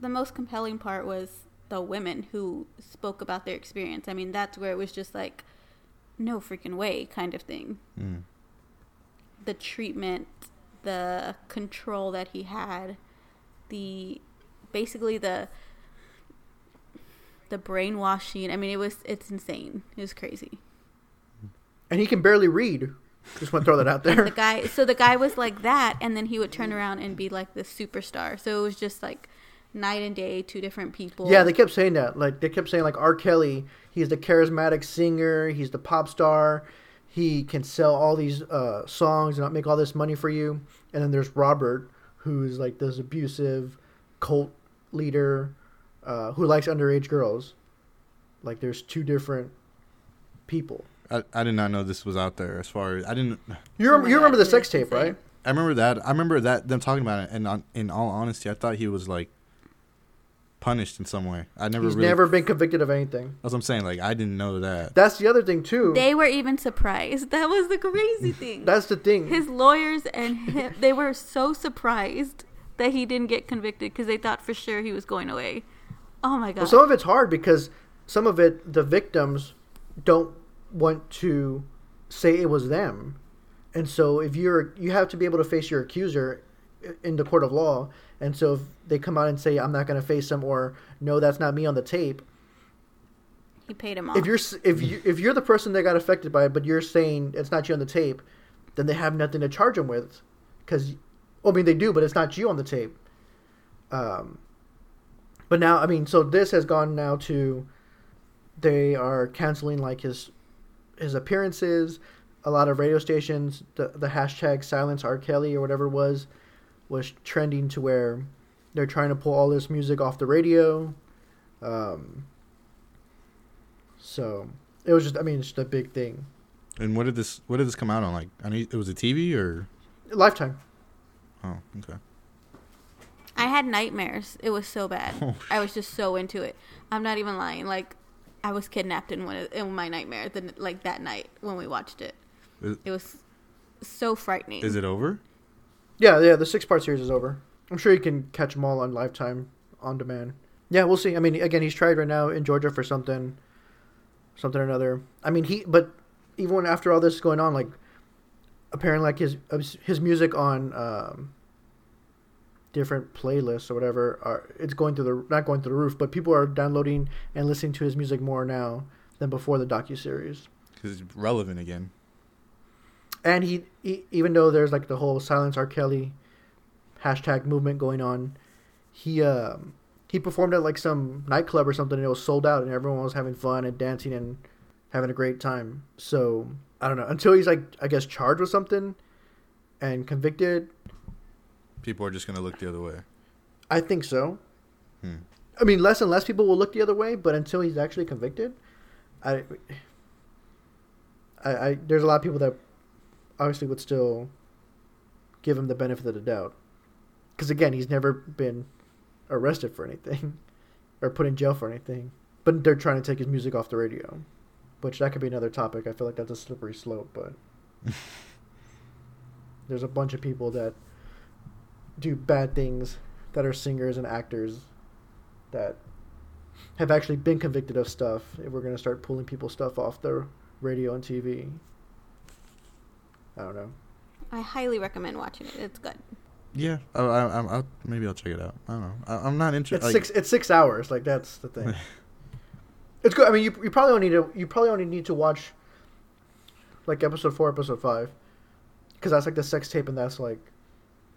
the most compelling part was the women who spoke about their experience. I mean, that's where it was just like, no freaking way, kind of thing. Mm. The treatment, the control that he had, the basically the the brainwashing. I mean, it was it's insane. It was crazy. and he can barely read just want to throw that out there. The guy, so the guy was like that, and then he would turn around and be like the superstar. So it was just like night and day, two different people. Yeah, they kept saying that. Like they kept saying like R. Kelly, he's the charismatic singer, he's the pop star, he can sell all these uh, songs and make all this money for you. And then there's Robert, who's like this abusive cult leader uh, who likes underage girls. Like there's two different people. I, I did not know this was out there. As far as I didn't, You remember, you remember the sex tape, right? I remember that. I remember that them talking about it. And on, in all honesty, I thought he was like punished in some way. I never He's really. never been convicted of anything. That's what I'm saying. Like I didn't know that. That's the other thing too. They were even surprised. That was the crazy thing. That's the thing. His lawyers and him, they were so surprised that he didn't get convicted because they thought for sure he was going away. Oh my god. Well, some of it's hard because some of it, the victims don't want to say it was them, and so if you're, you have to be able to face your accuser in the court of law. And so if they come out and say, "I'm not going to face them," or "No, that's not me on the tape," he paid him off. if you're if you if you're the person that got affected by it, but you're saying it's not you on the tape, then they have nothing to charge him with, because, well, I mean they do, but it's not you on the tape. Um, but now I mean, so this has gone now to, they are canceling like his, his appearances. A lot of radio stations, the the hashtag silence R Kelly or whatever it was, was trending to where they're trying to pull all this music off the radio. Um, so it was just, I mean, it's just a big thing. And what did this? What did this come out on? Like, I mean, it was a TV or? Lifetime. Oh, okay. I had nightmares. It was so bad. Oh, I was just so into it. I'm not even lying. Like I was kidnapped in one of, in my nightmare. The, like that night when we watched it, Is, it was so frightening. is it over? Yeah, yeah. The six part series is over. I'm sure you can catch them all on Lifetime on demand. Yeah, we'll see. I mean, again, he's tried right now in Georgia for something, something or another. I mean, he. But even when after all this is going on, like, apparently, like his his music on um, different playlists or whatever, are it's going through the not going through the roof, but people are downloading and listening to his music more now than before the docu series. Because it's relevant again. And he, he, even though there's like the whole silence R. Kelly hashtag movement going on, he um he performed at like some nightclub or something and it was sold out and everyone was having fun and dancing and having a great time. So I don't know until he's like I guess charged with something and convicted. People are just gonna look the other way. I think so. Hmm. I mean, less and less people will look the other way, but until he's actually convicted, I, I, I there's a lot of people that obviously would still give him the benefit of the doubt, because again, he's never been arrested for anything or put in jail for anything. But they're trying to take his music off the radio, which that could be another topic. I feel like that's a slippery slope, but there's a bunch of people that do bad things that are singers and actors that have actually been convicted of stuff. If we're gonna start pulling people's stuff off the radio and TV, I don't know. I highly recommend watching it. It's good. Yeah, I, I, I'll, I'll maybe I'll check it out. I don't know. I, I'm not interested. It's interested. six. It's six hours. Like that's the thing. it's good. I mean, you, you probably only need to you probably only need to watch like episode four, episode five, because that's like the sex tape, and that's like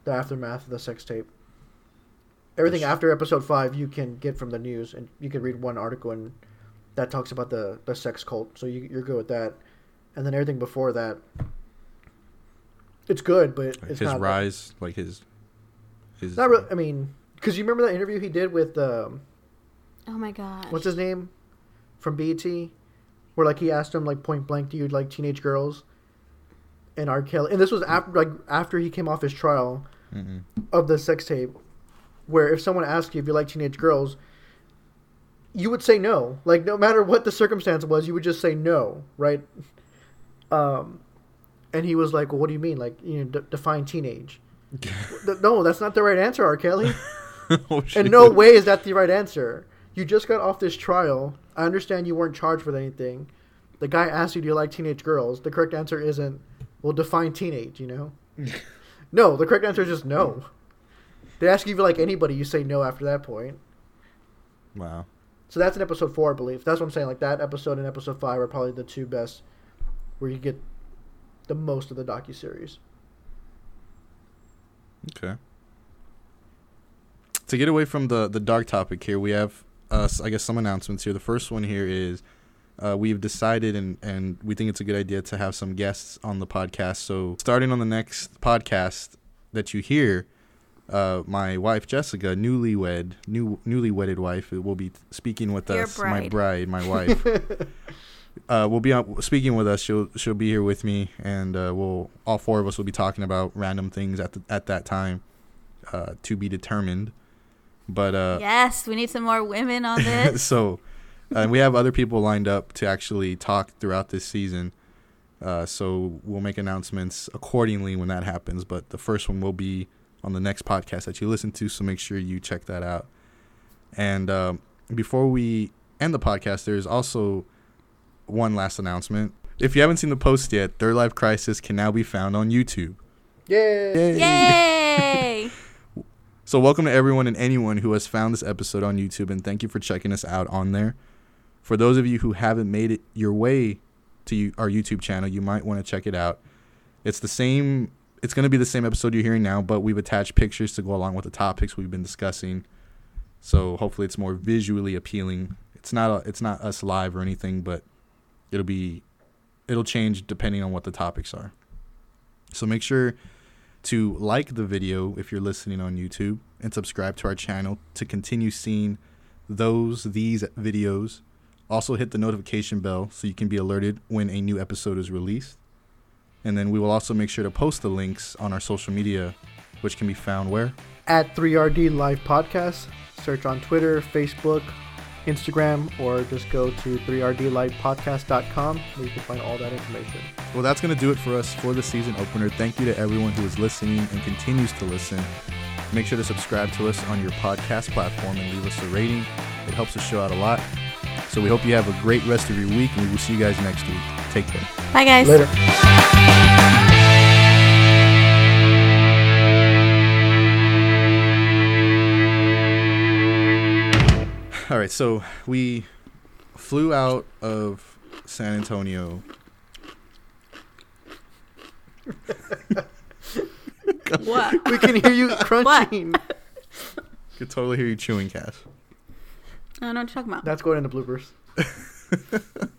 the aftermath of the sex tape. Everything Which- after episode five, you can get from the news, and you can read one article and that talks about the the sex cult. So you, you're good with that, and then everything before that, it's good, but Like it's his not rise, like his his. Not really. I mean, because you remember that interview he did with um, Oh my god. what's his name from BET, where like he asked him like point blank, "Do you like teenage girls?" And R. Kelly, and this was after like after he came off his trial Mm-mm. of the sex tape, where if someone asked you if you like teenage girls, you would say no. Like no matter what the circumstance was, you would just say no, right? Um, and he was like, "Well, what do you mean? Like you know, d- define teenage." No, that's not the right answer, R. Kelly. oh. In no way is that the right answer. You just got off this trial. I understand you weren't charged with anything. The guy asked you, "Do you like teenage girls?" The correct answer isn't, "Well, define teenage." You know. no, the correct answer is just no. They ask you if you like anybody, you say no after that point. Wow. So that's in episode four, I believe. That's what I'm saying. Like that episode and episode five are probably the two best, where you get the most of the docu series. Okay. To get away from the the dark topic here, we have uh, I guess some announcements here. The first one here is uh, we've decided and and we think it's a good idea to have some guests on the podcast. So starting on the next podcast that you hear, uh, my wife Jessica, newlywed, new newly wedded wife, will be speaking with Your us. My bride. bride, my wife. uh, will be on, speaking with us. She'll she'll be here with me, and uh, we'll all four of us will be talking about random things at the, at that time, uh, to be determined. But uh, yes, we need some more women on this. so, and we have other people lined up to actually talk throughout this season. Uh, so we'll make announcements accordingly when that happens. But the first one will be on the next podcast that you listen to. So make sure you check that out. And um, before we end the podcast, there's also one last announcement. If you haven't seen the post yet, Third Life Crisis can now be found on YouTube. Yay! Yay! So, welcome to everyone and anyone who has found this episode on YouTube, and thank you for checking us out on there. For those of you who haven't made it your way to you, our YouTube channel, you might want to check it out. It's the same. It's going to be the same episode you're hearing now, but we've attached pictures to go along with the topics we've been discussing. So hopefully, it's more visually appealing. It's not. A, it's not us live or anything, but it'll be. It'll change depending on what the topics are. So make sure to like the video if you're listening on YouTube and subscribe to our channel to continue seeing those these videos. Also hit the notification bell so you can be alerted when a new episode is released. And then we will also make sure to post the links on our social media which can be found where? At 3RD Life Podcast. Search on Twitter, Facebook, Instagram, or just go to 3rdlifepodcast.com where you can find all that information. Well, that's going to do it for us for the season opener. Thank you to everyone who is listening and continues to listen. Make sure to subscribe to us on your podcast platform and leave us a rating. It helps the show out a lot. So we hope you have a great rest of your week, and we will see you guys next week. Take care. Bye, guys. Later. All right, so we flew out of San Antonio. What? We can hear you crunching. Could totally hear you chewing, Cass. I don't know what you're talking about. That's going into bloopers.